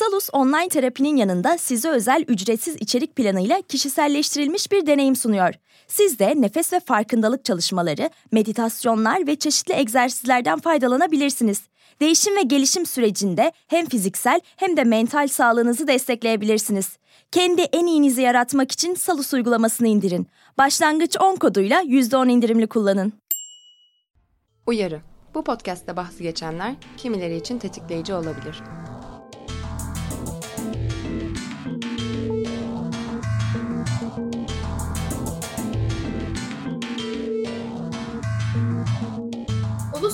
Salus online terapinin yanında size özel ücretsiz içerik planıyla kişiselleştirilmiş bir deneyim sunuyor. Siz de nefes ve farkındalık çalışmaları, meditasyonlar ve çeşitli egzersizlerden faydalanabilirsiniz. Değişim ve gelişim sürecinde hem fiziksel hem de mental sağlığınızı destekleyebilirsiniz. Kendi en iyinizi yaratmak için Salus uygulamasını indirin. Başlangıç 10 koduyla %10 indirimli kullanın. Uyarı. Bu podcast'te bahsi geçenler kimileri için tetikleyici olabilir.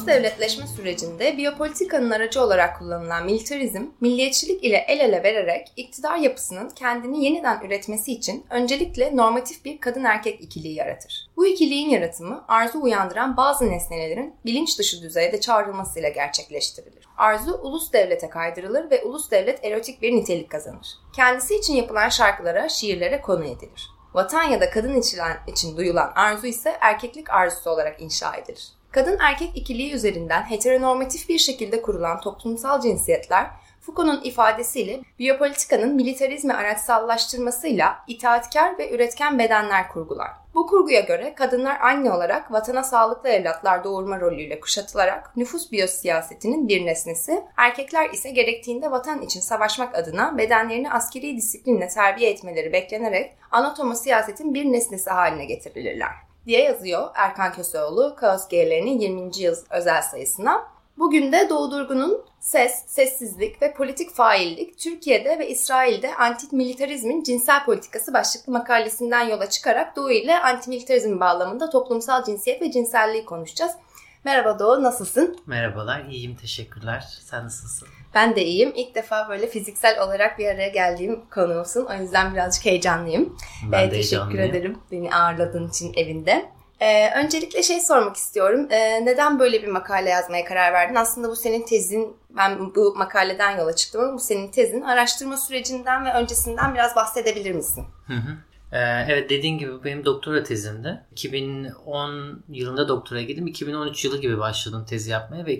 Devletleşme sürecinde biyopolitikanın aracı olarak kullanılan militarizm, milliyetçilik ile el ele vererek iktidar yapısının kendini yeniden üretmesi için öncelikle normatif bir kadın erkek ikiliği yaratır. Bu ikiliğin yaratımı arzu uyandıran bazı nesnelerin bilinç dışı düzeyde çağrılmasıyla gerçekleştirilir. Arzu ulus devlete kaydırılır ve ulus devlet erotik bir nitelik kazanır. Kendisi için yapılan şarkılara, şiirlere konu edilir. Vatan ya da kadın için duyulan arzu ise erkeklik arzusu olarak inşa edilir. Kadın erkek ikiliği üzerinden heteronormatif bir şekilde kurulan toplumsal cinsiyetler Foucault'un ifadesiyle biyopolitikanın militarizmi araçsallaştırmasıyla itaatkar ve üretken bedenler kurgular. Bu kurguya göre kadınlar anne olarak vatana sağlıklı evlatlar doğurma rolüyle kuşatılarak nüfus biyosiyasetinin bir nesnesi, erkekler ise gerektiğinde vatan için savaşmak adına bedenlerini askeri disiplinle terbiye etmeleri beklenerek anatomo siyasetin bir nesnesi haline getirilirler diye yazıyor Erkan Köseoğlu Kaos Gerilerinin 20. yıl özel sayısına. Bugün de Doğu Durgun'un Ses, Sessizlik ve Politik Faillik Türkiye'de ve İsrail'de antimilitarizmin cinsel politikası başlıklı makalesinden yola çıkarak Doğu ile antimilitarizm bağlamında toplumsal cinsiyet ve cinselliği konuşacağız. Merhaba Doğu, nasılsın? Merhabalar, iyiyim teşekkürler. Sen nasılsın? Ben de iyiyim. İlk defa böyle fiziksel olarak bir araya geldiğim konuğumsun. O yüzden birazcık heyecanlıyım. Ben ee, de Teşekkür ederim beni ağırladığın için evinde. Ee, öncelikle şey sormak istiyorum. Ee, neden böyle bir makale yazmaya karar verdin? Aslında bu senin tezin, ben bu makaleden yola çıktım ama bu senin tezin. Araştırma sürecinden ve öncesinden biraz bahsedebilir misin? Hı hı. Ee, evet dediğin gibi benim doktora tezimdi. 2010 yılında doktora girdim. 2013 yılı gibi başladım tezi yapmaya ve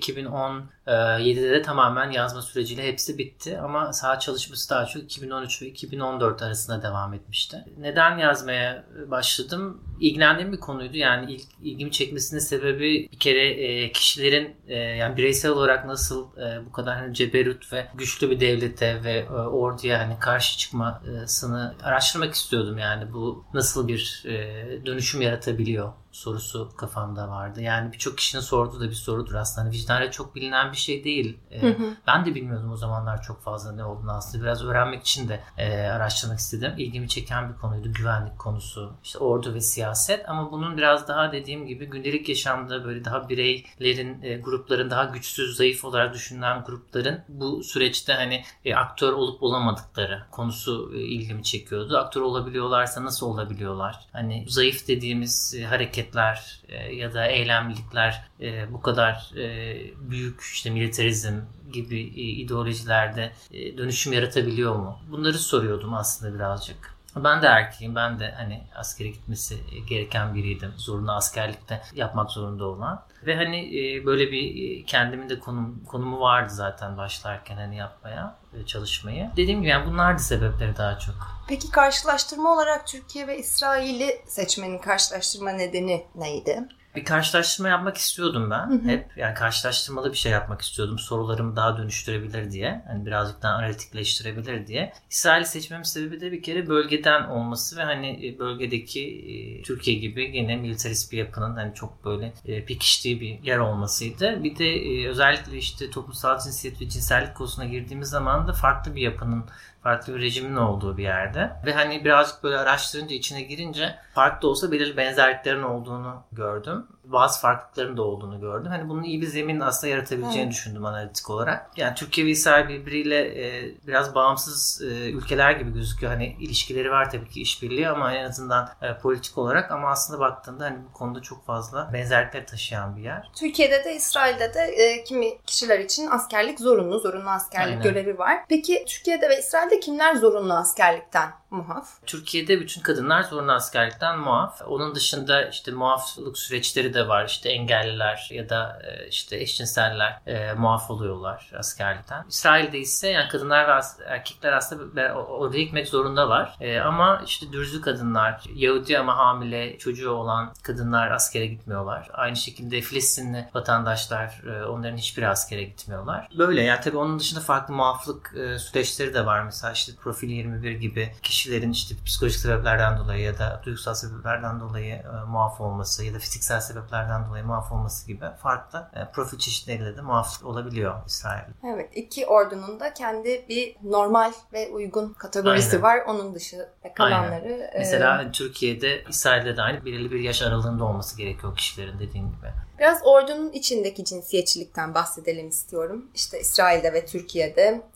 2017'de de tamamen yazma süreciyle hepsi bitti. Ama saha çalışması daha çok 2013 ve 2014 arasında devam etmişti. Neden yazmaya başladım? İlgilendiğim bir konuydu. Yani ilk ilgimi çekmesinin sebebi bir kere e, kişilerin e, yani bireysel olarak nasıl e, bu kadar hani ceberut ve güçlü bir devlete ve e, orduya hani karşı çıkmasını araştırmak istiyordum yani bu nasıl bir e, dönüşüm yaratabiliyor sorusu kafamda vardı. Yani birçok kişinin sorduğu da bir sorudur aslında. Hani vicdanla çok bilinen bir şey değil. E, hı hı. Ben de bilmiyordum o zamanlar çok fazla ne olduğunu aslında. Biraz öğrenmek için de e, araştırmak istedim. İlgimi çeken bir konuydu. Güvenlik konusu, işte ordu ve siyaset. Ama bunun biraz daha dediğim gibi gündelik yaşamda böyle daha bireylerin, e, grupların daha güçsüz, zayıf olarak düşünülen grupların bu süreçte hani e, aktör olup olamadıkları konusu e, ilgimi çekiyordu. Aktör olabiliyorlarsa nasıl olabiliyorlar? Hani zayıf dediğimiz e, hareket hareketler e, ya da eylemlilikler e, bu kadar e, büyük işte militarizm gibi e, ideolojilerde e, dönüşüm yaratabiliyor mu? Bunları soruyordum aslında birazcık. Ben de erkeğim. Ben de hani askere gitmesi gereken biriydim. Zorunlu askerlikte yapmak zorunda olan. Ve hani e, böyle bir e, kendimin de konum, konumu vardı zaten başlarken hani yapmaya, e, çalışmayı. Dediğim gibi yani bunlardı sebepleri daha çok. Peki karşılaştırma olarak Türkiye ve İsrail'i seçmenin karşılaştırma nedeni neydi? Bir karşılaştırma yapmak istiyordum ben. Hı hı. Hep yani karşılaştırmalı bir şey yapmak istiyordum. Sorularımı daha dönüştürebilir diye. Hani birazcık daha analitikleştirebilir diye. İsrail'i seçmemin sebebi de bir kere bölgeden olması ve hani e, bölgedeki e, Türkiye gibi yine militarist bir yapının hani çok böyle e, pekiştiği bir yer olmasıydı. Bir de özellikle işte toplumsal cinsiyet ve cinsellik konusuna girdiğimiz zaman da farklı bir yapının farklı bir rejimin olduğu bir yerde. Ve hani birazcık böyle araştırınca içine girince farklı olsa belirli benzerliklerin olduğunu gördüm. Bazı farklılıkların da olduğunu gördüm. Hani bunun iyi bir zemin aslında yaratabileceğini evet. düşündüm analitik olarak. Yani Türkiye ve İsrail birbiriyle e, biraz bağımsız e, ülkeler gibi gözüküyor. Hani ilişkileri var tabii ki işbirliği ama en azından e, politik olarak ama aslında baktığında hani bu konuda çok fazla benzerlikler taşıyan bir yer. Türkiye'de de İsrail'de de e, kimi kişiler için askerlik zorunlu, zorunlu askerlik Aynen. görevi var. Peki Türkiye'de ve İsrail'de kimler zorunlu askerlikten muaf? Türkiye'de bütün kadınlar zorunlu askerlikten muaf. Onun dışında işte muaflık süreçleri de var. İşte engelliler ya da e, işte eşcinseller e, muaf oluyorlar askerlikten. İsrail'de ise yani kadınlar ve erkekler aslında oraya gitmek zorundalar. E, ama işte dürzü kadınlar, Yahudi ama hamile çocuğu olan kadınlar askere gitmiyorlar. Aynı şekilde Filistinli vatandaşlar e, onların hiçbiri askere gitmiyorlar. Böyle yani tabii onun dışında farklı muaflık e, süreçleri de var. Mesela işte Profil 21 gibi kişilerin işte psikolojik sebeplerden dolayı ya da duygusal sebeplerden dolayı e, muaf olması ya da fiziksel sebeplerden dolayı muaf olması gibi farklı e, profil çeşitleriyle de muaf olabiliyor İsrail. Evet iki ordunun da kendi bir normal ve uygun kategorisi Aynen. var. Onun dışı kalanları. Aynen. E... Mesela Türkiye'de İsrail'de de aynı belirli bir yaş aralığında olması gerekiyor kişilerin dediğin gibi. Biraz ordunun içindeki cinsiyetçilikten bahsedelim istiyorum. İşte İsrail'de ve Türkiye'de e,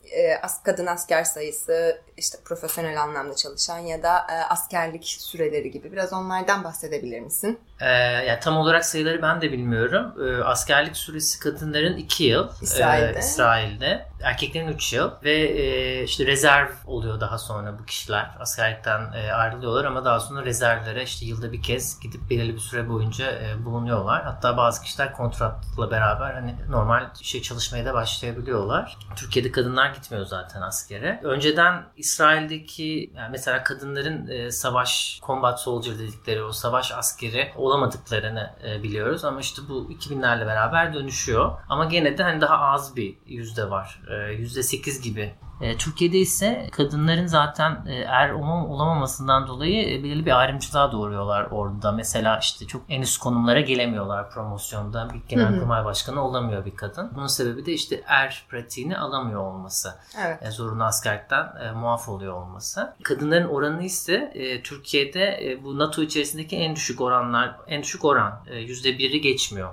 kadın asker sayısı, işte profesyonel anlamda çalışan ya da e, askerlik süreleri gibi biraz onlardan bahsedebilir misin? Ee, yani tam olarak sayıları ben de bilmiyorum. Ee, askerlik süresi kadınların 2 yıl İsrail'de. E, İsrail'de. Erkeklerin 3 yıl ve e, işte rezerv oluyor daha sonra bu kişiler. Askerlikten e, ayrılıyorlar ama daha sonra rezervlere işte yılda bir kez gidip belirli bir süre boyunca e, bulunuyorlar. Hatta bazı kişiler kontratla beraber hani normal şey çalışmaya da başlayabiliyorlar. Türkiye'de kadınlar gitmiyor zaten askere. Önceden İsrail'deki yani mesela kadınların e, savaş combat soldier dedikleri o savaş askeri olamadıklarını e, biliyoruz ama işte bu 2000'lerle beraber dönüşüyor. Ama gene de hani daha az bir yüzde var. E, %8 gibi e, Türkiye'de ise kadınların zaten e, er olamamasından dolayı e, belirli bir ayrımcılığa doğuruyorlar orada. Mesela işte çok en üst konumlara gelemiyorlar promosyonda. Bir genelkurmay başkanı olamıyor bir kadın. Bunun sebebi de işte er pratiğini alamıyor olması. Evet. zorunlu askerlikten muaf oluyor olması. Kadınların oranı ise Türkiye'de bu NATO içerisindeki en düşük oranlar, en düşük oran %1'i geçmiyor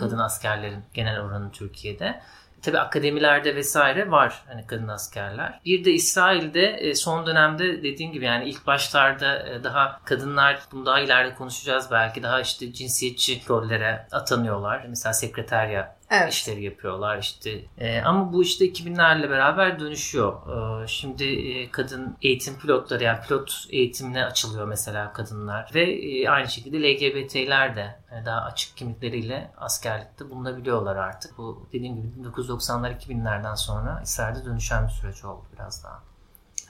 kadın askerlerin genel oranı Türkiye'de. Tabi akademilerde vesaire var hani kadın askerler. Bir de İsrail'de e, son dönemde dediğim gibi yani ilk başlarda e, daha kadınlar bunu daha ileride konuşacağız belki daha işte cinsiyetçi rollere atanıyorlar. Mesela sekreterya evet. işleri yapıyorlar işte. E, ama bu işte 2000'lerle beraber dönüşüyor. E, şimdi e, kadın eğitim pilotları yani pilot eğitimine açılıyor mesela kadınlar ve e, aynı şekilde LGBT'ler de yani daha açık kimlikleriyle askerlikte bulunabiliyorlar artık. Bu dediğim gibi 1990'lar 2000'lerden sonra İsrail'de dönüşen bir süreç oldu biraz daha.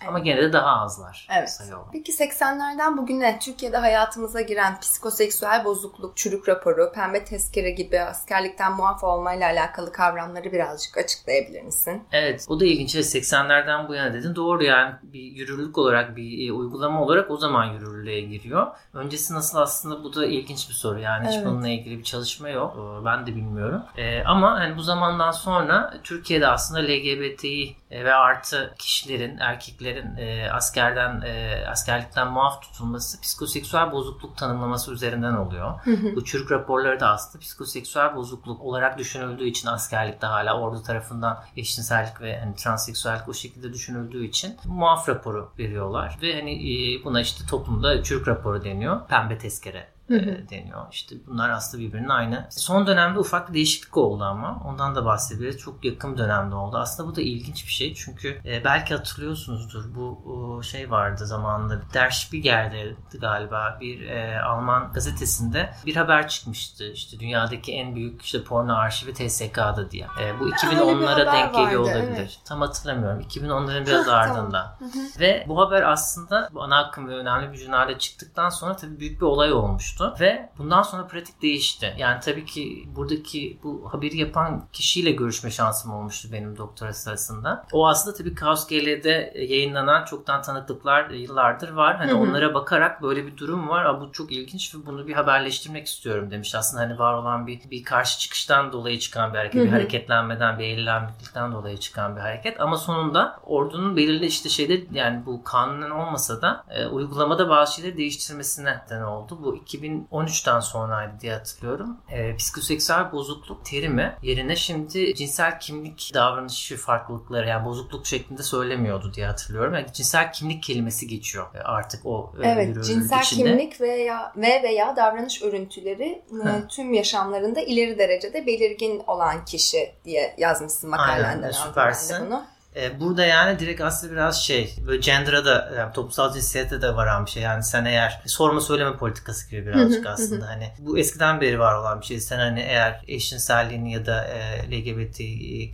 Ama gene de daha azlar evet. sayı olarak. Peki 80'lerden bugüne Türkiye'de hayatımıza giren psikoseksüel bozukluk, çürük raporu, pembe tezkere gibi askerlikten muaf olmayla alakalı kavramları birazcık açıklayabilir misin? Evet o da ilginç. 80'lerden bu yana dedin. Doğru yani bir yürürlük olarak bir e, uygulama olarak o zaman yürürlüğe giriyor. Öncesi nasıl aslında bu da ilginç bir soru. Yani hiç evet. bununla ilgili bir çalışma yok. Ee, ben de bilmiyorum. Ee, ama hani bu zamandan sonra Türkiye'de aslında LGBTİ ve artı kişilerin, erkeklerin e, askerden e, askerlikten muaf tutulması psikoseksüel bozukluk tanımlaması üzerinden oluyor. Bu çürük raporları da aslında psikoseksüel bozukluk olarak düşünüldüğü için askerlikte hala ordu tarafından eşcinsellik ve hani transseksüellik o şekilde düşünüldüğü için muaf raporu veriyorlar ve hani e, buna işte toplumda çürük raporu deniyor. Pembe tezkere Hı hı. deniyor. İşte bunlar aslında birbirinin aynı. Son dönemde ufak bir değişiklik oldu ama ondan da bahsedebiliriz. Çok yakın dönemde oldu. Aslında bu da ilginç bir şey çünkü e, belki hatırlıyorsunuzdur bu şey vardı zamanında Der Spiegel'de galiba bir e, Alman gazetesinde bir haber çıkmıştı. İşte dünyadaki en büyük işte porno arşivi TSK'da diye. E, bu 2010'lara denk geliyor vardı, olabilir. Evet. Tam hatırlamıyorum. 2010'ların biraz ardında. Ve bu haber aslında bu ana akım ve önemli bir jurnalde çıktıktan sonra tabii büyük bir olay olmuş olmuştu ve bundan sonra pratik değişti. Yani tabii ki buradaki bu haberi yapan kişiyle görüşme şansım olmuştu benim doktora sırasında. O aslında tabii Kaos GL'de yayınlanan çoktan tanıklıklar yıllardır var. Hani onlara bakarak böyle bir durum var. Aa, bu çok ilginç ve bunu bir haberleştirmek istiyorum demiş. Aslında hani var olan bir bir karşı çıkıştan dolayı çıkan bir hareket, bir hareketlenmeden, bir eğilenmekten dolayı çıkan bir hareket. Ama sonunda ordunun belirli işte şeyde yani bu kanunen olmasa da e, uygulamada bazı şeyleri değiştirmesine neden oldu. Bu 2000 2013'ten sonraydı diye hatırlıyorum. E, psikoseksüel bozukluk terimi yerine şimdi cinsel kimlik davranışı farklılıkları yani bozukluk şeklinde söylemiyordu diye hatırlıyorum. Yani cinsel kimlik kelimesi geçiyor artık o Evet, cinsel içinde. kimlik veya ve veya davranış örüntüleri e, tüm yaşamlarında ileri derecede belirgin olan kişi diye yazmışsın makalende. Aynen, süpersin. Bunu. E, burada yani direkt aslında biraz şey böyle gender'a da yani toplumsal cinsiyete de varan bir şey. Yani sen eğer sorma söyleme politikası gibi birazcık aslında hani bu eskiden beri var olan bir şey. Sen hani eğer eşcinselliğini ya da e, LGBT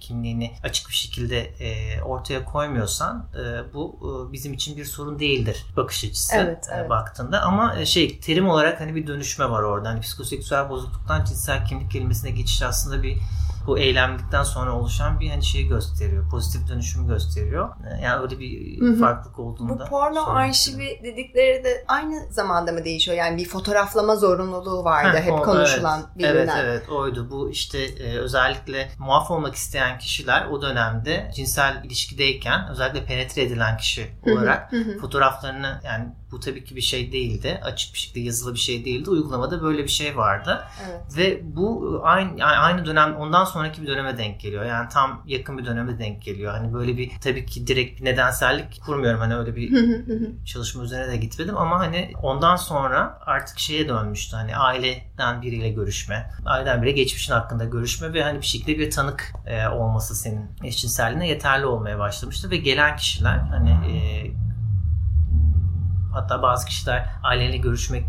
kimliğini açık bir şekilde e, ortaya koymuyorsan e, bu e, bizim için bir sorun değildir bakış açısı evet, e, evet. baktığında. Ama e, şey terim olarak hani bir dönüşme var orada. Hani psikoseksüel bozukluktan cinsel kimlik kelimesine geçiş aslında bir bu eylemlikten sonra oluşan bir hani şeyi gösteriyor. Pozitif dönüşüm gösteriyor. Ee, yani öyle bir Hı-hı. farklılık olduğunda. Bu porno arşivi dedikleri de aynı zamanda mı değişiyor? Yani bir fotoğraflama zorunluluğu vardı Heh, hep o, konuşulan evet, bilinen. Evet evet oydu. Bu işte e, özellikle muaf olmak isteyen kişiler o dönemde cinsel ilişkideyken özellikle penetre edilen kişi olarak Hı-hı. fotoğraflarını yani bu tabii ki bir şey değildi. Açık bir şekilde yazılı bir şey değildi. Uygulamada böyle bir şey vardı. Evet. Ve bu aynı aynı dönem ondan sonraki bir döneme denk geliyor. Yani tam yakın bir döneme denk geliyor. Hani böyle bir tabii ki direkt bir nedensellik kurmuyorum. Hani öyle bir çalışma üzerine de gitmedim ama hani ondan sonra artık şeye dönmüştü. Hani aileden biriyle görüşme. Aileden biriyle geçmişin hakkında görüşme ve hani bir şekilde bir tanık e, olması senin eşcinselliğine yeterli olmaya başlamıştı ve gelen kişiler hani e, hatta bazı kişiler aileyle görüşmek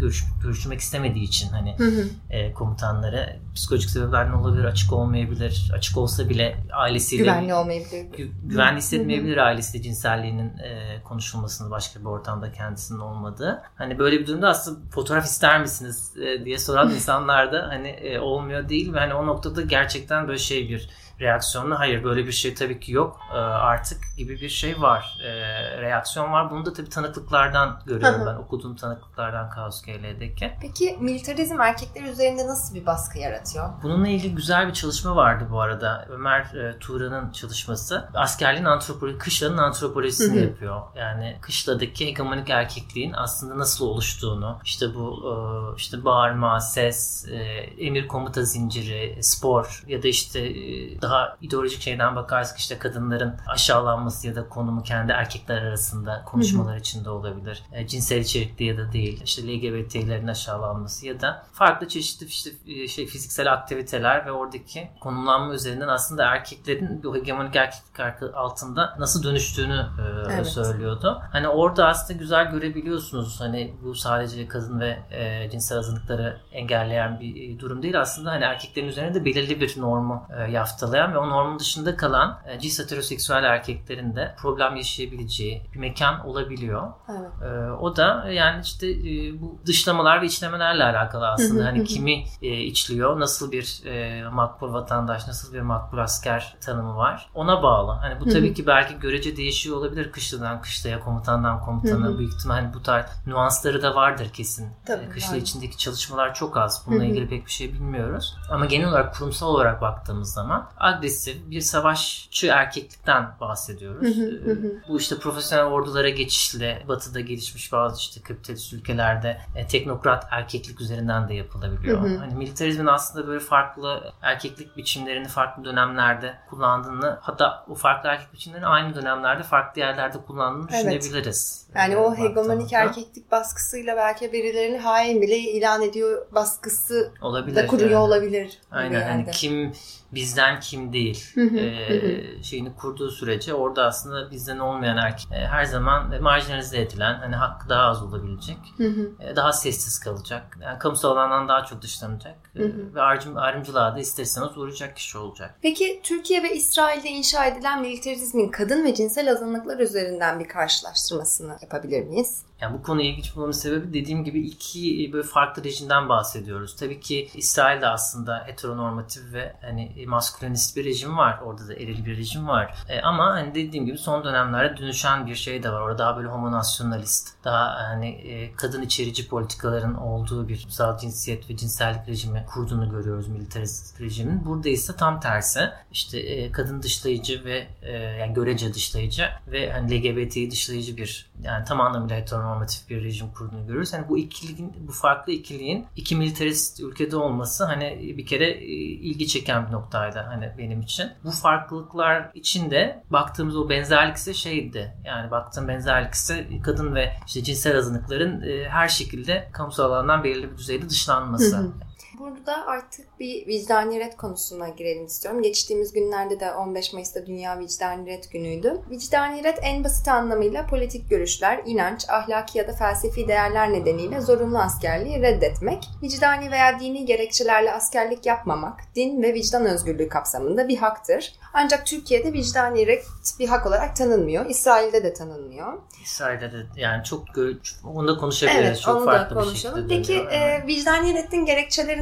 görüş, görüşmek istemediği için hani hı hı. E, komutanları psikolojik sebeplerden olabilir, açık olmayabilir. Açık olsa bile ailesiyle güvenli olmayabilir. Gü, güvenli hissetmeyebilir hı hı. ailesiyle cinselliğinin e, konuşulmasını başka bir ortamda kendisinin olmadığı. Hani böyle bir durumda aslında fotoğraf ister misiniz e, diye soran insanlar da hani e, olmuyor değil ve hani o noktada gerçekten böyle şey bir reaksiyonla hayır böyle bir şey tabii ki yok e, artık gibi bir şey var. E, reaksiyon var. Bunu da tabii tanıklıklardan görüyorum ben. Okuduğum tanıklıklardan Kaos GL'deki. Peki militarizm erkekler üzerinde nasıl bir baskı yaratıyor? Bununla ilgili güzel bir çalışma vardı bu arada. Ömer e, Tuğra'nın çalışması. Askerliğin antropoloji, kışlanın antropolojisini yapıyor. Yani kışladaki hegemonik erkekliğin aslında nasıl oluştuğunu, işte bu işte bağırma, ses, emir komuta zinciri, spor ya da işte daha ideolojik şeyden bakarsak işte kadınların aşağılanması ya da konumu kendi erkekler arasında konuşmalar içinde olabilir. E, cinsel içerikli ya da değil. İşte LGBT'lerin aşağılanması ya da farklı çeşitli işte e, şey fiziksel aktiviteler ve oradaki konumlanma üzerinden aslında erkeklerin bu hegemonik erkeklik altında nasıl dönüştüğünü e, evet. söylüyordu. Hani orada aslında güzel görebiliyorsunuz. Hani bu sadece kadın ve e, cinsel azınlıkları engelleyen bir e, durum değil. Aslında hani erkeklerin üzerine de belirli bir normu e, yaftalayan sağlayan ve o normun dışında kalan e, cis heteroseksüel erkeklerin de problem yaşayabileceği bir mekan olabiliyor. Evet. E, o da yani işte e, bu dışlamalar ve içlemelerle alakalı aslında. hani kimi e, içliyor, nasıl bir e, makbul vatandaş, nasıl bir makbul asker tanımı var. Ona bağlı. Hani bu tabii ki belki görece değişiyor olabilir kışladan kışlaya, komutandan komutana. Büyük ihtimal hani bu tarz nüansları da vardır kesin. Tabii, e, kışla içindeki çalışmalar çok az. Bununla ilgili pek bir şey bilmiyoruz. Ama genel olarak kurumsal olarak baktığımız zaman agresif bir savaşçı erkeklikten bahsediyoruz. Ee, bu işte profesyonel ordulara geçişle batıda gelişmiş bazı işte kapitalist ülkelerde e, teknokrat erkeklik üzerinden de yapılabiliyor. Hani militarizmin aslında böyle farklı erkeklik biçimlerini farklı dönemlerde kullandığını hatta o farklı erkek biçimlerini aynı dönemlerde farklı yerlerde kullandığını evet. düşünebiliriz. Yani o hegemonik erkeklik baskısıyla belki birilerini hain bile ilan ediyor baskısı olabilir da kuruyor yani. olabilir. Aynen hani kim bizden kim değil. E, şeyini kurduğu sürece orada aslında bizden olmayan erkek e, her zaman marjinalize edilen hani hakkı daha az olabilecek e, daha sessiz kalacak. Yani kamusal alandan daha çok dışlanacak e, ve ayrım, ayrımcılığa da isterseniz uğrayacak kişi olacak. Peki Türkiye ve İsrail'de inşa edilen militarizmin kadın ve cinsel azınlıklar üzerinden bir karşılaştırmasını yapabilir miyiz? Yani bu konuya ilginç bulmamın sebebi dediğim gibi iki e, böyle farklı rejimden bahsediyoruz. Tabii ki İsrail'de aslında heteronormatif ve hani maskülenist bir rejim var. Orada da eril bir rejim var. E, ama hani dediğim gibi son dönemlerde dönüşen bir şey de var. Orada daha böyle homonasyonalist, daha hani e, kadın içerici politikaların olduğu bir kutsal cinsiyet ve cinsellik rejimi kurduğunu görüyoruz militarist rejimin. Burada ise tam tersi. İşte e, kadın dışlayıcı ve e, yani görece dışlayıcı ve hani LGBT'yi dışlayıcı bir yani tam anlamıyla heteronormatif normatif bir rejim kurduğunu görüyoruz. Hani bu ikiliğin, bu farklı ikiliğin iki militarist ülkede olması hani bir kere e, ilgi çeken bir noktaydı hani benim için. Bu farklılıklar içinde baktığımız o benzerlik ise şeydi. Yani baktığım benzerlik ise kadın ve işte cinsel azınlıkların e, her şekilde kamusal alandan belirli bir düzeyde dışlanması. Hı hı. Burada artık bir vicdani ret konusuna girelim istiyorum. Geçtiğimiz günlerde de 15 Mayıs'ta Dünya Vicdani Ret Günü'ydü. Vicdani ret en basit anlamıyla politik görüşler, inanç, ahlaki ya da felsefi değerler nedeniyle zorunlu askerliği reddetmek, vicdani veya dini gerekçelerle askerlik yapmamak, din ve vicdan özgürlüğü kapsamında bir haktır. Ancak Türkiye'de vicdani ret bir hak olarak tanınmıyor. İsrail'de de tanınmıyor. İsrail'de de yani çok onu da konuşabiliriz. Evet, çok onu farklı da konuşalım. Bir Peki e, vicdani reddin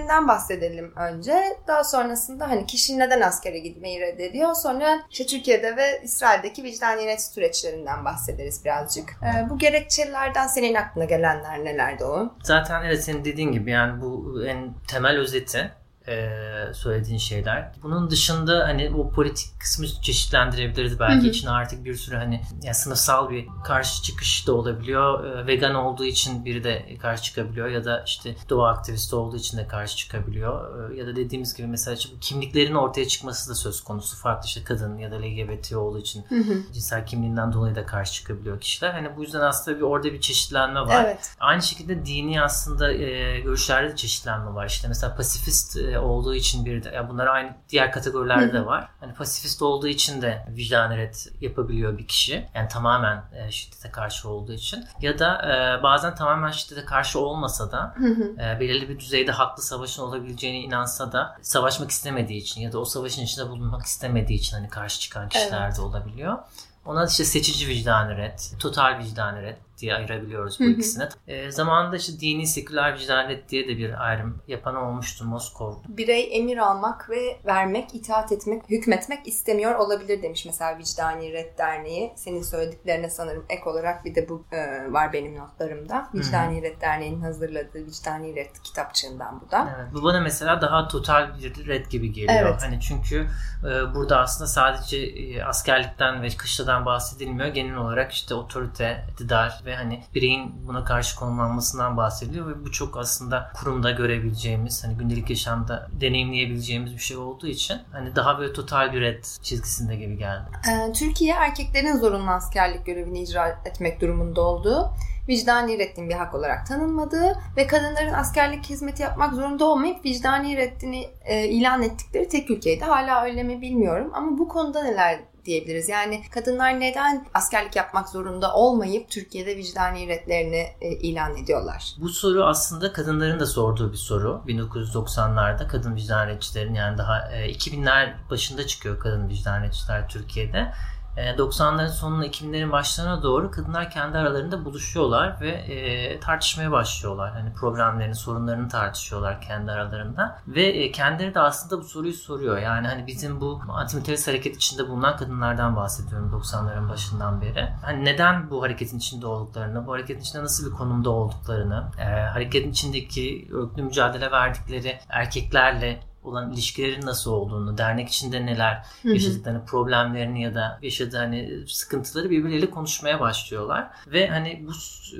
gerekçelerinden bahsedelim önce. Daha sonrasında hani kişi neden askere gitmeyi reddediyor? Sonra işte Türkiye'de ve İsrail'deki vicdani ret süreçlerinden bahsederiz birazcık. E, bu gerekçelerden senin aklına gelenler nelerdi o? Zaten evet senin dediğin gibi yani bu en temel özeti e, söylediğin şeyler. Bunun dışında hani o politik kısmı çeşitlendirebiliriz belki. Hı hı. İçine artık bir sürü hani yani sınıfsal bir karşı çıkış da olabiliyor. E, vegan olduğu için biri de karşı çıkabiliyor ya da işte doğa aktivisti olduğu için de karşı çıkabiliyor. E, ya da dediğimiz gibi mesela kimliklerin ortaya çıkması da söz konusu. Farklı işte kadın ya da LGBT olduğu için hı hı. cinsel kimliğinden dolayı da karşı çıkabiliyor kişiler. Hani bu yüzden aslında bir orada bir çeşitlenme var. Evet. Aynı şekilde dini aslında e, görüşlerde de çeşitlenme var. İşte mesela pasifist e, olduğu için bir de ya bunlar aynı diğer kategorilerde de var. Hani pasifist olduğu için de vicdan ret yapabiliyor bir kişi. Yani tamamen e, şiddete karşı olduğu için. Ya da e, bazen tamamen şiddete karşı olmasa da e, belirli bir düzeyde haklı savaşın olabileceğine inansa da savaşmak istemediği için ya da o savaşın içinde bulunmak istemediği için hani karşı çıkan kişiler evet. de olabiliyor. Ona işte seçici vicdan ret, total vicdan ret diye ayırabiliyoruz bu hı hı. ikisini. E, zamanında işte dini seküler vicdanet diye de bir ayrım yapan olmuştu Moskov. Birey emir almak ve vermek, itaat etmek, hükmetmek istemiyor olabilir demiş mesela Vicdani Red Derneği. Senin söylediklerine sanırım ek olarak bir de bu e, var benim notlarımda. Vicdani. Red Derneği'nin hazırladığı Vicdani Red kitapçığından bu da. Evet, bu bana mesela daha total bir red gibi geliyor. Evet. Hani çünkü e, burada aslında sadece e, askerlikten ve kışladan bahsedilmiyor. Genel olarak işte otorite, iktidar ve hani bireyin buna karşı konumlanmasından bahsediyor ve bu çok aslında kurumda görebileceğimiz hani gündelik yaşamda deneyimleyebileceğimiz bir şey olduğu için hani daha böyle total bir red çizgisinde gibi geldi. Ee, Türkiye erkeklerin zorunlu askerlik görevini icra etmek durumunda olduğu vicdani reddin bir hak olarak tanınmadığı ve kadınların askerlik hizmeti yapmak zorunda olmayıp vicdani reddini e, ilan ettikleri tek ülkeydi. Hala öyle mi bilmiyorum ama bu konuda neler diyebiliriz. Yani kadınlar neden askerlik yapmak zorunda olmayıp Türkiye'de vicdani redlerini e, ilan ediyorlar? Bu soru aslında kadınların da sorduğu bir soru. 1990'larda kadın vicdaniyetçilerin yani daha e, 2000'ler başında çıkıyor kadın vicdaniyetçiler Türkiye'de. 90'ların ee, sonuna 2000'lerin başlarına doğru kadınlar kendi aralarında buluşuyorlar ve e, tartışmaya başlıyorlar. Hani problemlerini, sorunlarını tartışıyorlar kendi aralarında. Ve e, kendileri de aslında bu soruyu soruyor. Yani hani bizim bu antimilitarist hareket içinde bulunan kadınlardan bahsediyorum 90'ların başından beri. Hani neden bu hareketin içinde olduklarını, bu hareketin içinde nasıl bir konumda olduklarını, e, hareketin içindeki örgütlü mücadele verdikleri erkeklerle olan ilişkilerin nasıl olduğunu, dernek içinde neler yaşadıklarını, problemlerini ya da yaşadığı hani sıkıntıları birbirleriyle konuşmaya başlıyorlar. Ve hani bu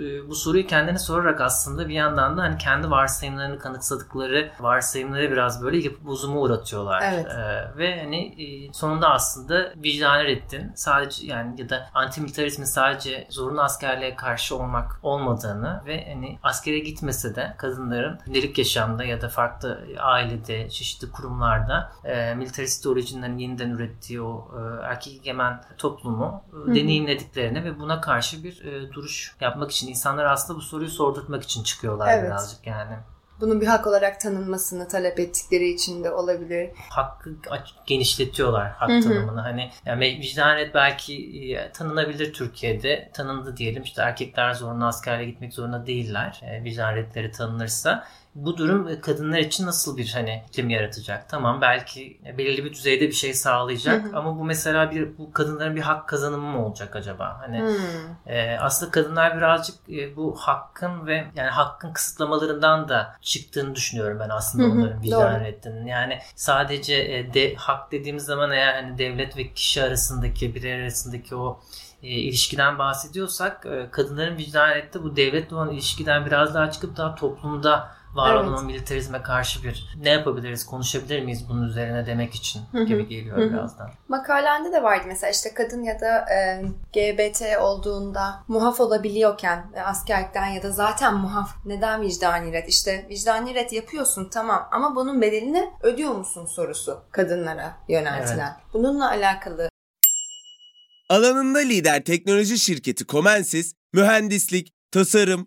e, bu soruyu kendine sorarak aslında bir yandan da hani kendi varsayımlarını kanıksadıkları varsayımları biraz böyle yapı bozuma uğratıyorlar. Evet. Ee, ve hani e, sonunda aslında vicdan reddin sadece yani ya da antimilitarizmin sadece zorunlu askerliğe karşı olmak olmadığını ve hani askere gitmese de kadınların gündelik yaşamda ya da farklı ailede çeşitli çeşitli kurumlarda e, militarist orijinlerin yeniden ürettiği o e, erkek egemen toplumu e, deneyimlediklerini ve buna karşı bir e, duruş yapmak için insanlar aslında bu soruyu sordurtmak için çıkıyorlar evet. birazcık yani bunun bir hak olarak tanınmasını talep ettikleri için de olabilir. Hakkı genişletiyorlar hak Hı-hı. tanımını. Hani yani vicdanet belki e, tanınabilir Türkiye'de. Tanındı diyelim işte erkekler zorunlu askerliğe gitmek zorunda değiller. E, vicdanetleri tanınırsa bu durum e, kadınlar için nasıl bir hani iklim yaratacak? Tamam belki belirli bir düzeyde bir şey sağlayacak hı hı. ama bu mesela bir bu kadınların bir hak kazanımı mı olacak acaba? Hani e, aslında kadınlar birazcık e, bu hakkın ve yani hakkın kısıtlamalarından da çıktığını düşünüyorum ben aslında hı hı. onların vicdan ettiğinin. Yani sadece e, de hak dediğimiz zaman eğer hani devlet ve kişi arasındaki birey arasındaki o e, ilişkiden bahsediyorsak e, kadınların vicdaniyette bu devletle olan ilişkiden biraz daha çıkıp daha toplumda var evet. olan militarizme karşı bir ne yapabiliriz, konuşabilir miyiz bunun üzerine demek için gibi geliyor Hı-hı. birazdan. Makalende de vardı mesela işte kadın ya da e, GBT olduğunda muhaf olabiliyorken e, askerlikten ya da zaten muhaf neden vicdani ret? İşte vicdani ret yapıyorsun tamam ama bunun bedelini ödüyor musun sorusu kadınlara yöneltilen. Evet. Bununla alakalı Alanında lider teknoloji şirketi Comensis, mühendislik, tasarım,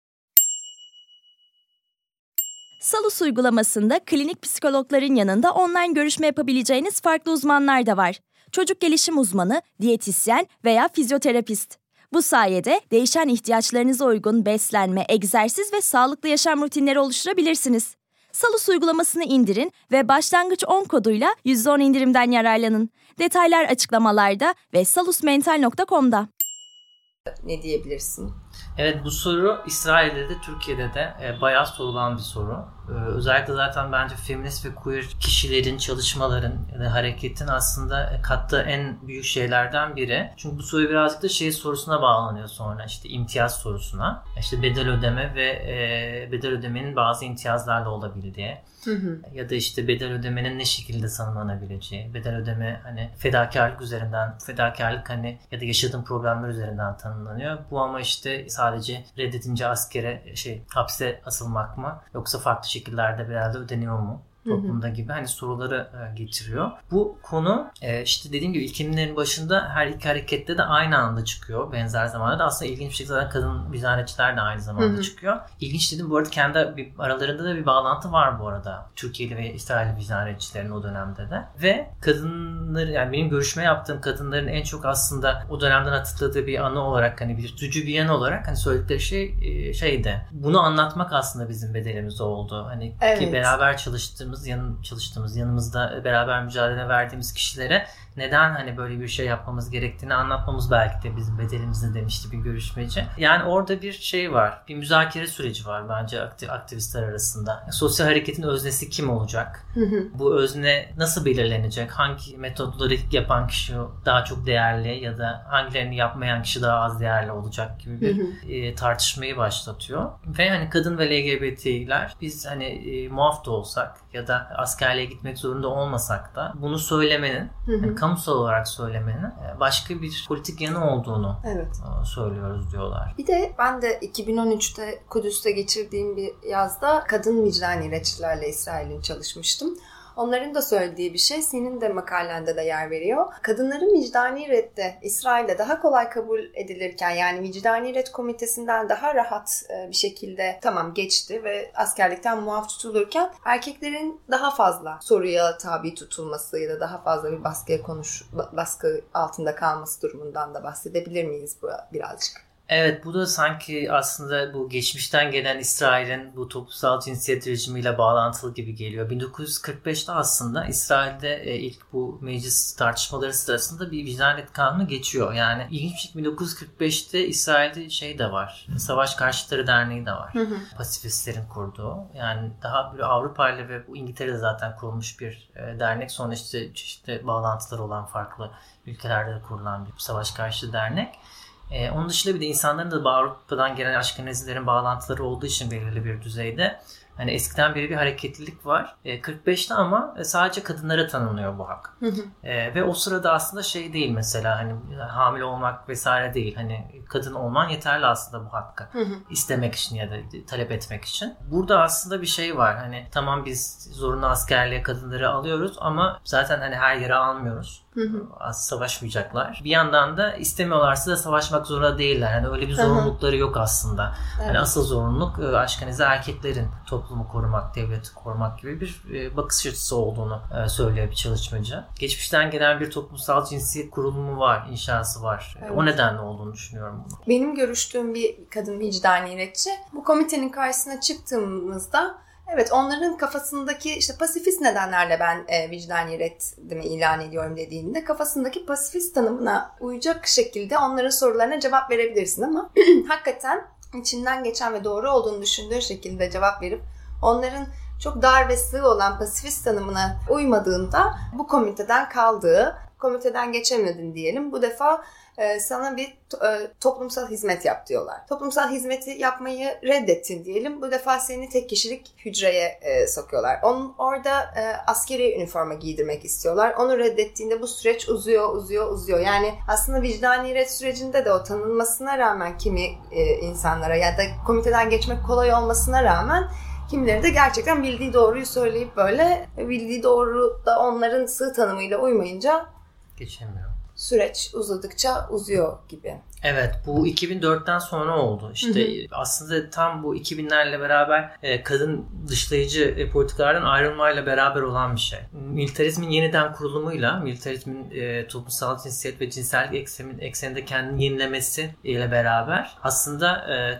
Salus uygulamasında klinik psikologların yanında online görüşme yapabileceğiniz farklı uzmanlar da var. Çocuk gelişim uzmanı, diyetisyen veya fizyoterapist. Bu sayede değişen ihtiyaçlarınıza uygun beslenme, egzersiz ve sağlıklı yaşam rutinleri oluşturabilirsiniz. Salus uygulamasını indirin ve başlangıç 10 koduyla %10 indirimden yararlanın. Detaylar açıklamalarda ve salusmental.com'da. Ne diyebilirsin? Evet bu soru İsrail'de de Türkiye'de de e, bayağı sorulan bir soru. E, özellikle zaten bence feminist ve queer kişilerin, çalışmaların, yani hareketin aslında kattığı en büyük şeylerden biri. Çünkü bu soru birazcık da şey sorusuna bağlanıyor sonra işte imtiyaz sorusuna. İşte bedel ödeme ve e, bedel ödemenin bazı imtiyazlarla olabildiği. Hı hı. Ya da işte bedel ödemenin ne şekilde tanımlanabileceği, bedel ödeme hani fedakarlık üzerinden, fedakarlık hani ya da yaşadığın problemler üzerinden tanımlanıyor. Bu ama işte sadece reddedince askere şey hapse asılmak mı yoksa farklı şekillerde herhalde ödeniyor mu? Toplumda gibi hani soruları e, getiriyor. Bu konu e, işte dediğim gibi ilkimlerin başında her iki harekette de aynı anda çıkıyor benzer zamanda da aslında ilginç bir şekilde zaten kadın vizanetçiler de aynı zamanda Hı-hı. çıkıyor. İlginç dedim bu arada kendi bir, aralarında da bir bağlantı var bu arada. Türkiye'li ve İsrailli vizanetçilerin o dönemde de. Ve kadınları yani benim görüşme yaptığım kadınların en çok aslında o dönemden hatırladığı bir anı olarak hani bir tutucu bir yanı olarak hani söyledikleri şey e, şeydi. Bunu anlatmak aslında bizim bedelimiz oldu. Hani evet. ki beraber çalıştığım çalıştığımız, yan, çalıştığımız, yanımızda beraber mücadele verdiğimiz kişilere neden hani böyle bir şey yapmamız gerektiğini anlatmamız belki de bizim bedelimizde demişti bir görüşmeci. Yani orada bir şey var. Bir müzakere süreci var bence aktivistler arasında. Sosyal hareketin öznesi kim olacak? Bu özne nasıl belirlenecek? Hangi metodları yapan kişi daha çok değerli ya da hangilerini yapmayan kişi daha az değerli olacak gibi bir e, tartışmayı başlatıyor. Ve hani kadın ve LGBT'ler biz hani e, muaf da olsak ya da askerliğe gitmek zorunda olmasak da bunu söylemenin hani kamusal olarak söylemenin e, başka bir politik yanı olduğunu evet. E, söylüyoruz diyorlar. Bir de ben de 2013'te Kudüs'te geçirdiğim bir yazda kadın vicdan ilaççılarla İsrail'in çalışmıştım. Onların da söylediği bir şey senin de makalende de yer veriyor. Kadınların vicdani redde İsrail'de daha kolay kabul edilirken yani vicdani red komitesinden daha rahat e, bir şekilde tamam geçti ve askerlikten muaf tutulurken erkeklerin daha fazla soruya tabi tutulması ya da daha fazla bir baskıya konuş baskı altında kalması durumundan da bahsedebilir miyiz birazcık? Evet bu da sanki aslında bu geçmişten gelen İsrail'in bu toplumsal cinsiyet rejimiyle bağlantılı gibi geliyor. 1945'te aslında İsrail'de e, ilk bu meclis tartışmaları sırasında bir vicdanet kanunu geçiyor. Yani ilginç 1945'te İsrail'de şey de var. Savaş Karşıtları Derneği de var. Hı hı. Pasifistlerin kurduğu. Yani daha böyle Avrupa ile ve bu İngiltere'de zaten kurulmuş bir e, dernek. Sonra işte çeşitli bağlantıları olan farklı ülkelerde de kurulan bir savaş karşıtı dernek. Ee, onun dışında bir de insanların da Avrupa'dan gelen Aşkenazilerin bağlantıları olduğu için belirli bir düzeyde Hani eskiden beri bir hareketlilik var. E, 45'te ama e, sadece kadınlara tanınıyor bu hak. E, ve o sırada aslında şey değil mesela hani hamile olmak vesaire değil. Hani kadın olman yeterli aslında bu hakkı. istemek için ya da talep etmek için. Burada aslında bir şey var. Hani tamam biz zorunlu askerliğe kadınları alıyoruz ama zaten hani her yere almıyoruz. Hı hı. Savaşmayacaklar. Bir yandan da istemiyorlarsa da savaşmak zorunda değiller. Hani öyle bir zorunlulukları yok aslında. Hani evet. Hani asıl zorunluluk e, aşkınıza erkeklerin toplumu korumak, devleti korumak gibi bir e, bakış açısı olduğunu e, söylüyor bir çalışmacı. Geçmişten gelen bir toplumsal cinsiyet kurulumu var, inşası var. Evet. O nedenle olduğunu düşünüyorum bunu. Benim görüştüğüm bir kadın vicdani iletçi bu komitenin karşısına çıktığımızda Evet onların kafasındaki işte pasifist nedenlerle ben e, vicdani reddimi ilan ediyorum dediğinde kafasındaki pasifist tanımına uyacak şekilde onların sorularına cevap verebilirsin ama hakikaten içinden geçen ve doğru olduğunu düşündüğü şekilde cevap verip onların çok dar ve sığ olan pasifist tanımına uymadığında bu komiteden kaldığı, komiteden geçemedin diyelim. Bu defa e, sana bir e, toplumsal hizmet yap diyorlar. Toplumsal hizmeti yapmayı reddettin diyelim. Bu defa seni tek kişilik hücreye e, sokuyorlar. Onun orada askeri üniforma giydirmek istiyorlar. Onu reddettiğinde bu süreç uzuyor, uzuyor, uzuyor. Yani aslında vicdani red sürecinde de o tanınmasına rağmen kimi insanlara ya da komiteden geçmek kolay olmasına rağmen Kimileri de gerçekten bildiği doğruyu söyleyip böyle bildiği doğru da onların sığ tanımıyla uymayınca geçemiyor süreç uzadıkça uzuyor gibi. Evet bu 2004'ten sonra oldu. İşte hı hı. aslında tam bu 2000'lerle beraber e, kadın dışlayıcı e, politikalardan ayrılmayla beraber olan bir şey. Militarizmin yeniden kurulumuyla, militarizmin e, toplumsal cinsiyet ve cinsellik eksenin, ekseninde kendini yenilemesi ile beraber aslında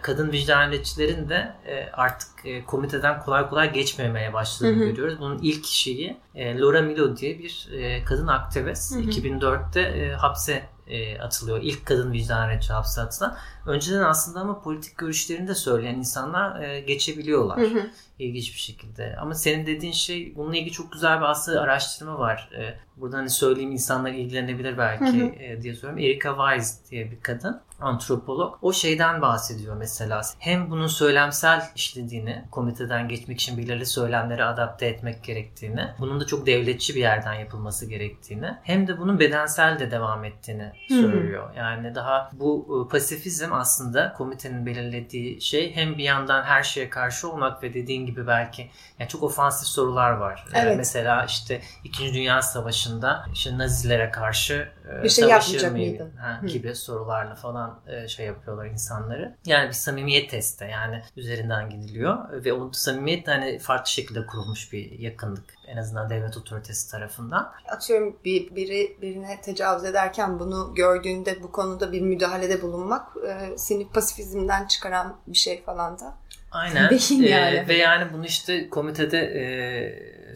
kadın vicdaniyetçilerin de artık komiteden kolay kolay geçmemeye başladığını hı hı. görüyoruz. Bunun ilk şeyi Laura Milo diye bir kadın aktivist. Hı hı. 2004'te e, hapse e, atılıyor. İlk kadın vicdan retçi hapse atılan. Önceden aslında ama politik görüşlerini de söyleyen insanlar e, geçebiliyorlar. Hı hı. İlginç bir şekilde. Ama senin dediğin şey bununla ilgili çok güzel bir aslında araştırma var. E, buradan hani söyleyeyim insanlar ilgilenebilir belki hı hı. E, diye soruyorum. Erika Wise diye bir kadın antropolog. O şeyden bahsediyor mesela. Hem bunun söylemsel işlediğini, komiteden geçmek için belirli söylemleri adapte etmek gerektiğini, bunun da çok devletçi bir yerden yapılması gerektiğini, hem de bunun bedensel de devam ettiğini söylüyor. Hı hı. Yani daha bu e, pasifizm aslında komitenin belirlediği şey hem bir yandan her şeye karşı olmak ve dediğin gibi belki yani çok ofansif sorular var. E, evet. mesela işte 2. Dünya Savaşı'nda işte Nazilere karşı bir şey yapmayacak mıydın? Ha, gibi sorularla falan e, şey yapıyorlar insanları. Yani bir samimiyet testi yani üzerinden gidiliyor ve o samimiyet hani farklı şekilde kurulmuş bir yakınlık en azından devlet otoritesi tarafından. Atıyorum bir biri birine tecavüz ederken bunu gördüğünde bu konuda bir müdahalede bulunmak e, seni pasifizmden çıkaran bir şey falan da. Aynen. Beyin yani. Ee, ve yani bunu işte komitede e,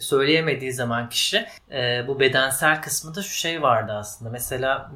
söyleyemediği zaman kişi e, bu bedensel kısmında şu şey vardı aslında. Mesela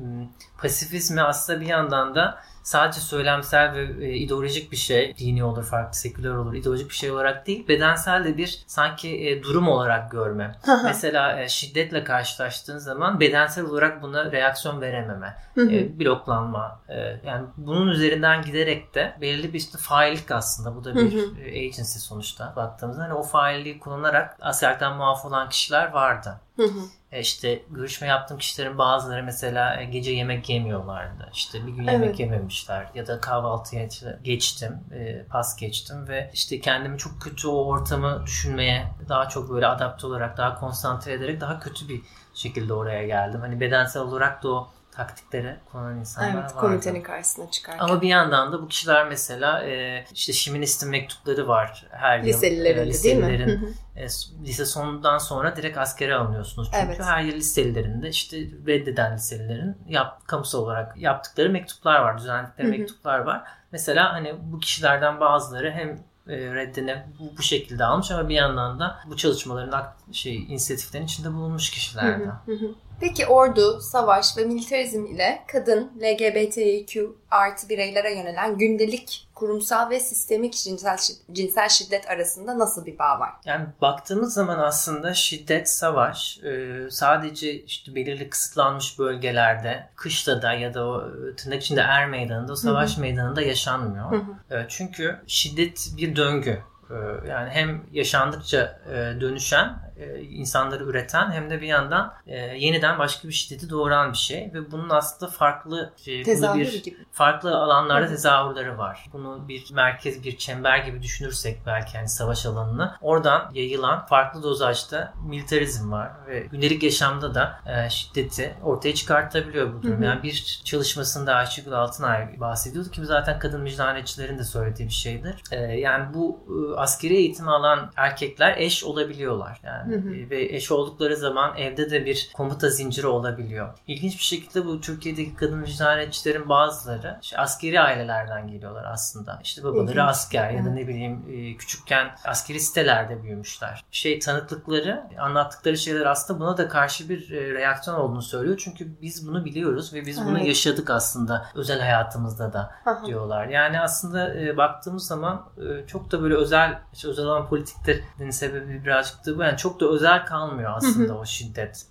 pasifizmi aslında bir yandan da sadece söylemsel ve e, ideolojik bir şey, dini olur, farklı seküler olur, ideolojik bir şey olarak değil, bedensel de bir sanki e, durum olarak görme. Mesela e, şiddetle karşılaştığın zaman bedensel olarak buna reaksiyon verememe, e, bloklanma. E, yani bunun üzerinden giderek de belirli bir işte faillik aslında. Bu da bir e, agency sonuçta baktığımızda. Hani o failliği kullanarak askerlikten muaf olan kişiler vardı. Hı hı. E işte görüşme yaptığım kişilerin bazıları mesela e, gece yemek yemiyorlardı. İşte bir gün yemek evet. yememişler ya da kahvaltıya geçtim, e, pas geçtim ve işte kendimi çok kötü o ortamı düşünmeye daha çok böyle adapte olarak, daha konsantre ederek daha kötü bir şekilde oraya geldim. Hani bedensel olarak da o taktikleri kullanan insanlar evet, vardı. komitenin karşısına çıkarken. Ama bir yandan da bu kişiler mesela e, işte Şiminist'in mektupları var her yıl. Liselilerin, e, liselilerin değil mi? e, lise sonundan sonra direkt askere alınıyorsunuz. Çünkü evet. her yıl liselilerinde işte reddeden liselilerin yap, kamusal olarak yaptıkları mektuplar var. Düzenledikleri mektuplar var. Mesela hani bu kişilerden bazıları hem e, reddine bu, bu şekilde almış ama bir yandan da bu çalışmaların şey inisiyatiflerin içinde bulunmuş kişilerden. Hı hı hı. Peki ordu, savaş ve militarizm ile kadın, LGBTQ artı bireylere yönelen gündelik kurumsal ve sistemik cinsel, cinsel şiddet arasında nasıl bir bağ var? Yani baktığımız zaman aslında şiddet, savaş e, sadece işte belirli kısıtlanmış bölgelerde, kışlada ya da o e, tırnak içinde er meydanında, o savaş Hı-hı. meydanında yaşanmıyor. Hı-hı. E, çünkü şiddet bir döngü. Yani hem yaşandıkça dönüşen e, insanları üreten hem de bir yandan e, yeniden başka bir şiddeti doğuran bir şey ve bunun aslında farklı e, bir gibi. farklı alanlarda evet. tezahürleri var. Bunu bir merkez bir çember gibi düşünürsek belki yani savaş alanını oradan yayılan farklı dozajda militarizm var ve gündelik yaşamda da e, şiddeti ortaya çıkartabiliyor bu durum. Hı hı. Yani bir çalışmasında Ayşegül Altınay bahsediyordu ki zaten kadın mücadelecilerin de söylediği bir şeydir. E, yani bu e, askeri eğitim alan erkekler eş olabiliyorlar. Yani Hı hı. Ve eş oldukları zaman evde de bir komuta zinciri olabiliyor. İlginç bir şekilde bu Türkiye'deki kadın vicdaniyetçilerin bazıları işte askeri ailelerden geliyorlar aslında. İşte babaları İlginç. asker ya da ne bileyim e, küçükken askeri sitelerde büyümüşler. Şey tanıklıkları, anlattıkları şeyler aslında buna da karşı bir e, reaksiyon olduğunu söylüyor. Çünkü biz bunu biliyoruz ve biz evet. bunu yaşadık aslında özel hayatımızda da diyorlar. Yani aslında e, baktığımız zaman çok da böyle özel işte özel olan politiklerin sebebi birazcık da bu. Yani çok da özel kalmıyor aslında o şiddet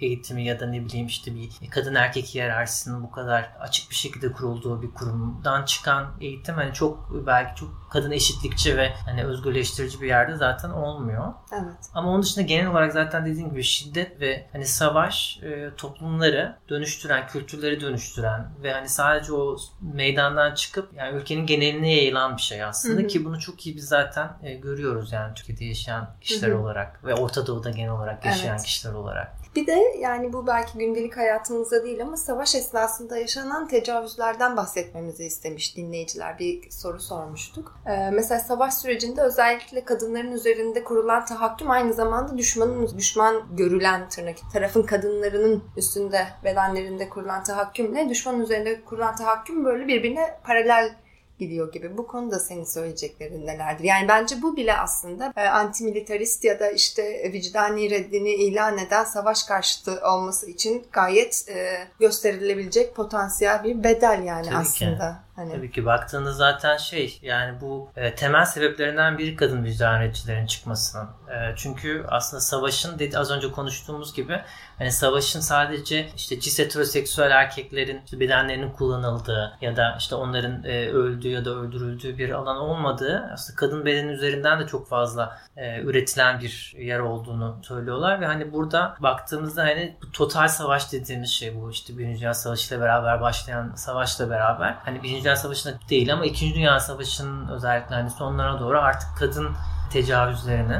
eğitimi ya da ne bileyim işte bir kadın erkek hiyerarşisinin bu kadar açık bir şekilde kurulduğu bir kurumdan çıkan eğitim hani çok belki çok kadın eşitlikçi ve hani özgürleştirici bir yerde zaten olmuyor. Evet. Ama onun dışında genel olarak zaten dediğim gibi şiddet ve hani savaş e, toplumları dönüştüren, kültürleri dönüştüren ve hani sadece o meydandan çıkıp yani ülkenin geneline yayılan bir şey aslında hı hı. ki bunu çok iyi biz zaten e, görüyoruz yani Türkiye'de yaşayan kişiler hı hı. olarak ve Orta Doğu'da genel olarak yaşayan evet. kişiler olarak. Bir de yani bu belki gündelik hayatımızda değil ama savaş esnasında yaşanan tecavüzlerden bahsetmemizi istemiş dinleyiciler. Bir soru sormuştuk. Ee, mesela savaş sürecinde özellikle kadınların üzerinde kurulan tahakküm aynı zamanda düşmanın düşman görülen tırnak tarafın kadınlarının üstünde bedenlerinde kurulan tahakkümle düşmanın üzerinde kurulan tahakküm böyle birbirine paralel gidiyor gibi. Bu konuda senin söyleyeceklerin nelerdir? Yani bence bu bile aslında e, antimilitarist ya da işte vicdani reddini ilan eden savaş karşıtı olması için gayet e, gösterilebilecek potansiyel bir bedel yani Tabii aslında. Ki. Hani... Tabii ki baktığında zaten şey yani bu e, temel sebeplerinden biri kadın vicdaniyetçilerin çıkmasının. E, çünkü aslında savaşın dedi az önce konuştuğumuz gibi hani savaşın sadece işte cis heteroseksüel erkeklerin işte bedenlerinin kullanıldığı ya da işte onların e, öldüğü ya da öldürüldüğü bir alan olmadığı aslında kadın bedeni üzerinden de çok fazla e, üretilen bir yer olduğunu söylüyorlar ve hani burada baktığımızda hani bu total savaş dediğimiz şey bu işte Birinci Dünya Savaşı ile beraber başlayan savaşla beraber hani Birinci Dünya Savaşı'nda değil ama İkinci Dünya Savaşı'nın özellikle hani sonlarına doğru artık kadın tecavüzlerini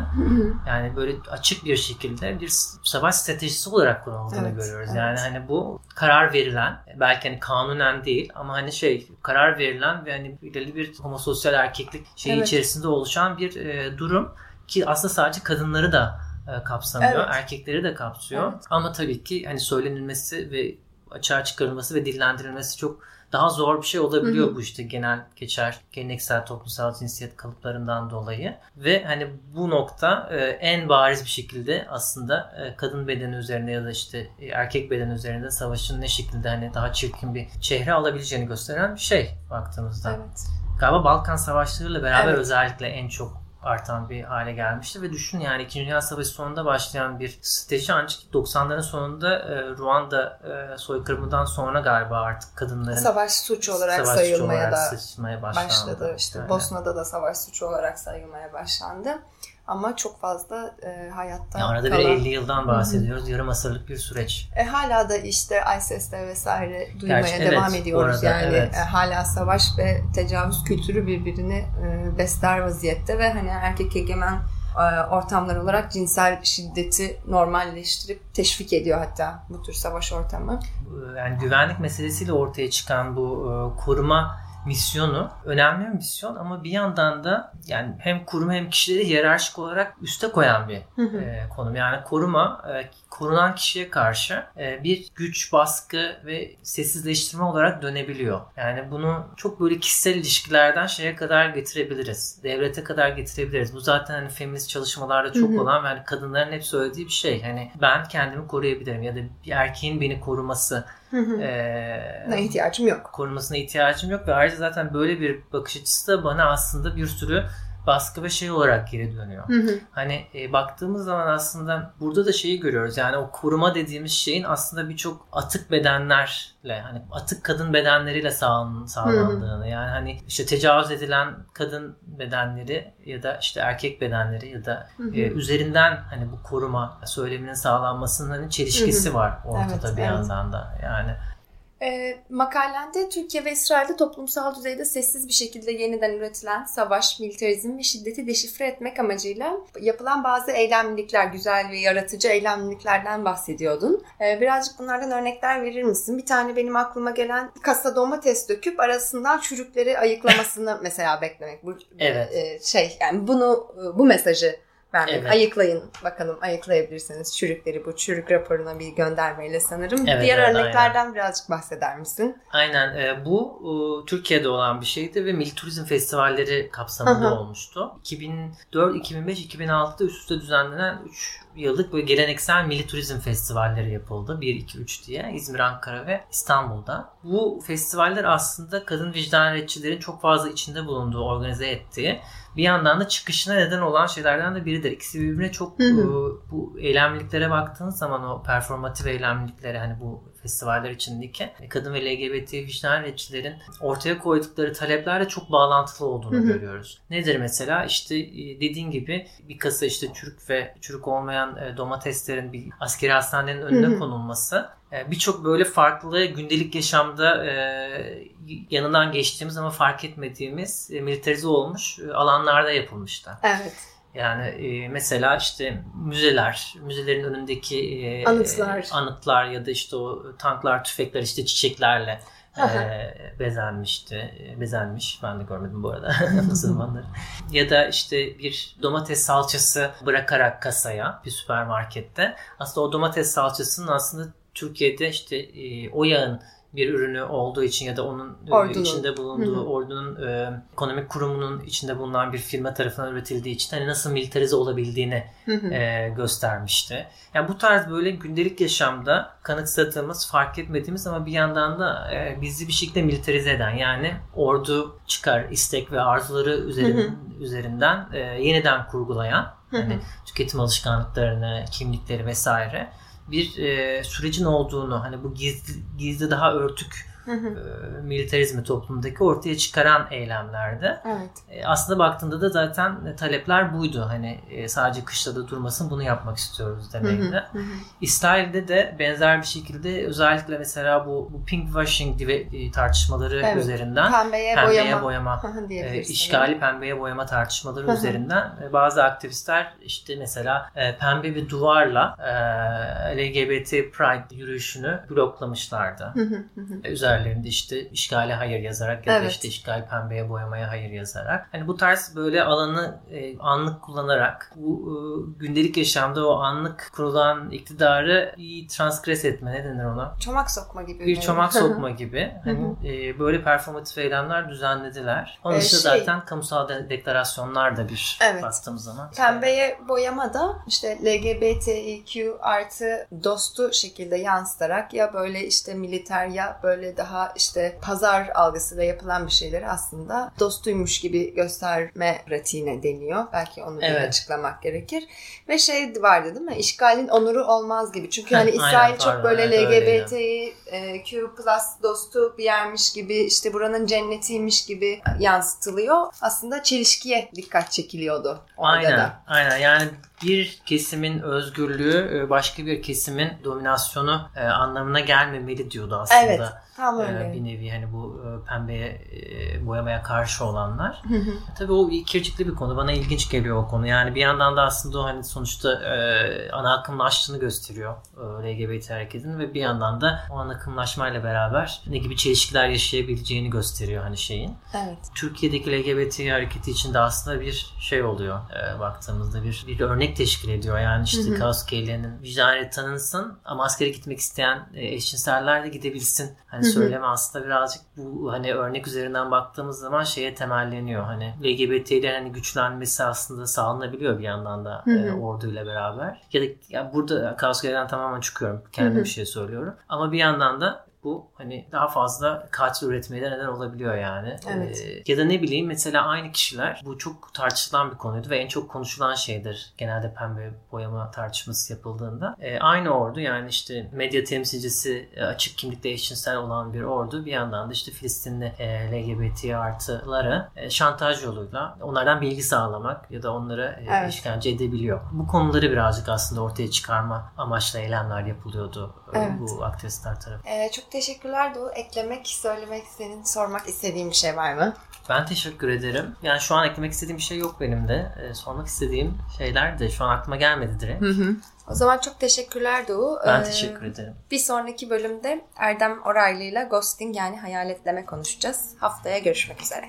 yani böyle açık bir şekilde bir savaş stratejisi olarak kullanıldığını evet, görüyoruz. Evet. Yani hani bu karar verilen belki hani kanunen değil ama hani şey karar verilen ve hani belirli bir homososyal erkeklik şeyi evet. içerisinde oluşan bir e, durum ki aslında sadece kadınları da e, kapsamıyor, evet. erkekleri de kapsıyor. Evet. Ama tabii ki hani söylenilmesi ve açığa çıkarılması ve dillendirilmesi çok daha zor bir şey olabiliyor hı hı. bu işte genel geçer geleneksel toplumsal cinsiyet kalıplarından dolayı ve hani bu nokta e, en bariz bir şekilde aslında e, kadın bedeni üzerinde ya da işte e, erkek bedeni üzerinde savaşın ne şekilde hani daha çirkin bir çehre alabileceğini gösteren bir şey baktığımızda. Evet. Galiba Balkan Savaşları'yla beraber evet. özellikle en çok artan bir hale gelmişti ve düşün yani 2. Dünya Savaşı sonunda başlayan bir strateji ancak 90'ların sonunda e, Ruanda e, soykırımından sonra galiba artık kadınların savaş suçu olarak savaş sayılmaya suçu olarak da başlandı. başladı. İşte Öyle. Bosna'da da savaş suçu olarak sayılmaya başlandı. Ama çok fazla e, hayatta ya arada kalan... bir 50 yıldan bahsediyoruz. Hı-hı. Yarım asırlık bir süreç. E, hala da işte ISIS'te vesaire duymaya Gerçi, devam evet, ediyoruz. Arada, yani evet. e, hala savaş ve tecavüz kültürü birbirini e, besler vaziyette ve hani erkek egemen e, ortamlar olarak cinsel şiddeti normalleştirip teşvik ediyor hatta bu tür savaş ortamı. Yani güvenlik meselesiyle ortaya çıkan bu e, koruma misyonu önemli bir misyon ama bir yandan da yani hem kurum hem kişileri hiyerarşik olarak üste koyan bir e, konum. Yani koruma e, korunan kişiye karşı e, bir güç, baskı ve sessizleştirme olarak dönebiliyor. Yani bunu çok böyle kişisel ilişkilerden şeye kadar getirebiliriz. Devlete kadar getirebiliriz. Bu zaten hani feminist çalışmalarda çok olan ve hani kadınların hep söylediği bir şey. Hani ben kendimi koruyabilirim ya da bir erkeğin beni koruması ee, ne ihtiyacım yok. Korumasına ihtiyacım yok ve ayrıca zaten böyle bir bakış açısı da bana aslında bir sürü baskı ve şey olarak geri dönüyor. Hı hı. Hani e, baktığımız zaman aslında burada da şeyi görüyoruz. Yani o koruma dediğimiz şeyin aslında birçok atık bedenlerle hani atık kadın bedenleriyle sağlan, sağlandığını hı hı. yani hani işte tecavüz edilen kadın bedenleri ya da işte erkek bedenleri ya da hı hı. E, üzerinden hani bu koruma söyleminin sağlanmasının hani çelişkisi hı hı. var ortada evet, bir evet. yandan da. Yani e, makalende Türkiye ve İsrail'de toplumsal düzeyde sessiz bir şekilde yeniden üretilen savaş, militarizm ve şiddeti deşifre etmek amacıyla yapılan bazı eylemlilikler, güzel ve yaratıcı eylemliliklerden bahsediyordun. E, birazcık bunlardan örnekler verir misin? Bir tane benim aklıma gelen kasa domates döküp arasından çürükleri ayıklamasını mesela beklemek. Bu, evet. E, şey yani bunu bu mesajı vermek. Evet. Ayıklayın bakalım ayıklayabilirseniz çürükleri bu çürük raporuna bir göndermeyle sanırım. Evet, Diğer evet, örneklerden birazcık bahseder misin? Aynen e, bu e, Türkiye'de olan bir şeydi ve Milli Turizm Festivalleri kapsamında hı. olmuştu. 2004, 2005, 2006'da üst üste düzenlenen 3 yıllık böyle geleneksel milli turizm festivalleri yapıldı. 1, 2, 3 diye İzmir, Ankara ve İstanbul'da. Bu festivaller aslında kadın vicdan retçilerin çok fazla içinde bulunduğu, organize ettiği bir yandan da çıkışına neden olan şeylerden de biridir. İkisi birbirine çok Hı hı. e, bu eylemliliklere baktığınız zaman o performatif eylemliliklere hani bu festivaller içindeki kadın ve LGBT vicdan retçilerin ortaya koydukları taleplerle çok bağlantılı olduğunu Hı hı. görüyoruz. Nedir mesela? İşte e, dediğin gibi bir kasa işte çürük ve çürük olmayan e, domateslerin bir askeri hastanenin önüne Hı hı. konulması e, birçok böyle farklı gündelik yaşamda e, yanından geçtiğimiz ama fark etmediğimiz e, militarize olmuş e, alanlarda yapılmıştı. Evet. Yani e, mesela işte müzeler, müzelerin önündeki e, Anıtlar. anıtlar ya da işte o tanklar, tüfekler işte çiçeklerle e, bezenmişti. E, Bezenmiş. Ben de görmedim bu arada o zamanları. ya da işte bir domates salçası bırakarak kasaya bir süpermarkette. Aslında o domates salçasının aslında Türkiye'de işte e, o yağın bir ürünü olduğu için ya da onun e, Ordunun. içinde bulunduğu Hı hı. ordunun e, ekonomik kurumunun içinde bulunan bir firma tarafından üretildiği için hani nasıl militarize olabildiğini Hı hı. e, göstermişti. Yani bu tarz böyle gündelik yaşamda kanıksadığımız, fark etmediğimiz ama bir yandan da e, bizi bir şekilde militarize eden yani ordu çıkar, istek ve arzuları üzerin, Hı üzerinden e, yeniden kurgulayan hani tüketim alışkanlıklarını, kimlikleri vesaire bir e, sürecin olduğunu hani bu gizli, gizli daha örtük. E, militarizmi toplumdaki ortaya çıkaran eylemlerdi. Evet. E, Aslında baktığında da zaten talepler buydu. Hani e, sadece kışlada durmasın bunu yapmak istiyoruz demekti. İsrail'de de benzer bir şekilde özellikle mesela bu, bu pink washing diye e, tartışmaları Evet. üzerinden Pembeye, pembeye boyama. boyama, e, işgali pembeye boyama tartışmaları üzerinden e, bazı aktivistler işte mesela e, pembe bir duvarla e, LGBT Pride yürüyüşünü bloklamışlardı. Hı Üzerlerinde işte işgale hayır yazarak ya da Evet. işte işgal pembeye boyamaya hayır yazarak. Hani bu tarz böyle alanı e, anlık kullanarak bu e, gündelik yaşamda o anlık kurulan iktidarı iyi transkres etme ne denir ona? Çomak sokma gibi. Bir çomak sokma gibi. Hani e, böyle performatif eylemler düzenlediler. Onun Ee, şey- zaten kamusal de- deklarasyonlar da bir Evet. baktığımız zaman. Pembeye boyama da işte LGBTIQ artı dostu şekilde yansıtarak ya böyle işte militer ya böyle daha işte pazar algısıyla yapılan bir şeyleri aslında dostuymuş gibi gösterme pratiğine deniyor. Belki onu Evet. açıklamak gerekir. Ve şey vardı değil mi? İşgalin onuru olmaz gibi. Çünkü hani aynen, İsrail çok pardon, böyle evet, öyleydi. LGBTQ plus dostu bir yermiş gibi işte buranın cennetiymiş gibi yansıtılıyor. Aslında çelişkiye dikkat çekiliyordu orada Aynen, da. aynen. Yani bir kesimin özgürlüğü e, başka bir kesimin dominasyonu e, anlamına gelmemeli diyordu aslında. Evet, tam E, öyle. bir nevi hani bu e, pembeye e, boyamaya karşı olanlar. Hı hı. Tabii o ikircikli bir konu. Bana ilginç geliyor o konu. Yani bir yandan da aslında o hani sonuçta e, ana akımlaştığını gösteriyor e, LGBT hareketinin ve bir yandan da o ana akımlaşmayla beraber ne gibi çelişkiler yaşayabileceğini gösteriyor hani şeyin. Evet. Türkiye'deki LGBT hareketi içinde aslında bir şey oluyor e, baktığımızda bir, bir örnek teşkil ediyor. Yani işte Hı hı. kaos keylerinin vicdanı tanınsın ama askere gitmek isteyen e, eşcinseller de gidebilsin. Hani. Söyleme aslında birazcık bu hani örnek üzerinden baktığımız zaman şeye temelleniyor. Hani LGBT'lerin hani güçlenmesi aslında sağlanabiliyor bir yandan da e, orduyla beraber. Ya da ya burada kaos tamamen çıkıyorum. Hı. bir şey söylüyorum. Ama bir yandan da bu hani daha fazla katil üretmeye de neden olabiliyor yani. Evet. Ee, ya da ne bileyim mesela aynı kişiler bu çok tartışılan bir konuydu ve en çok konuşulan şeydir genelde pembe boyama tartışması yapıldığında. Ee, aynı ordu yani işte medya temsilcisi e, açık kimlikle eşcinsel olan bir ordu bir yandan da işte Filistinli e, LGBT artıları e, şantaj yoluyla onlardan bilgi sağlamak ya da onları e, Evet. işkence edebiliyor. Bu konuları birazcık aslında ortaya çıkarma amaçlı eylemler yapılıyordu e, Evet. bu aktivistler tarafından. Ee, çok teşekkürler Doğu. Eklemek, söylemek, senin sormak istediğin bir şey var mı? Ben teşekkür ederim. Yani şu an eklemek istediğim bir şey yok benim de. Ee, sormak istediğim şeyler de şu an aklıma gelmedi direkt. O zaman çok teşekkürler Doğu. Ben Ee, teşekkür ederim. Bir sonraki bölümde Erdem Oraylı ile ghosting yani hayaletleme konuşacağız. Haftaya görüşmek üzere.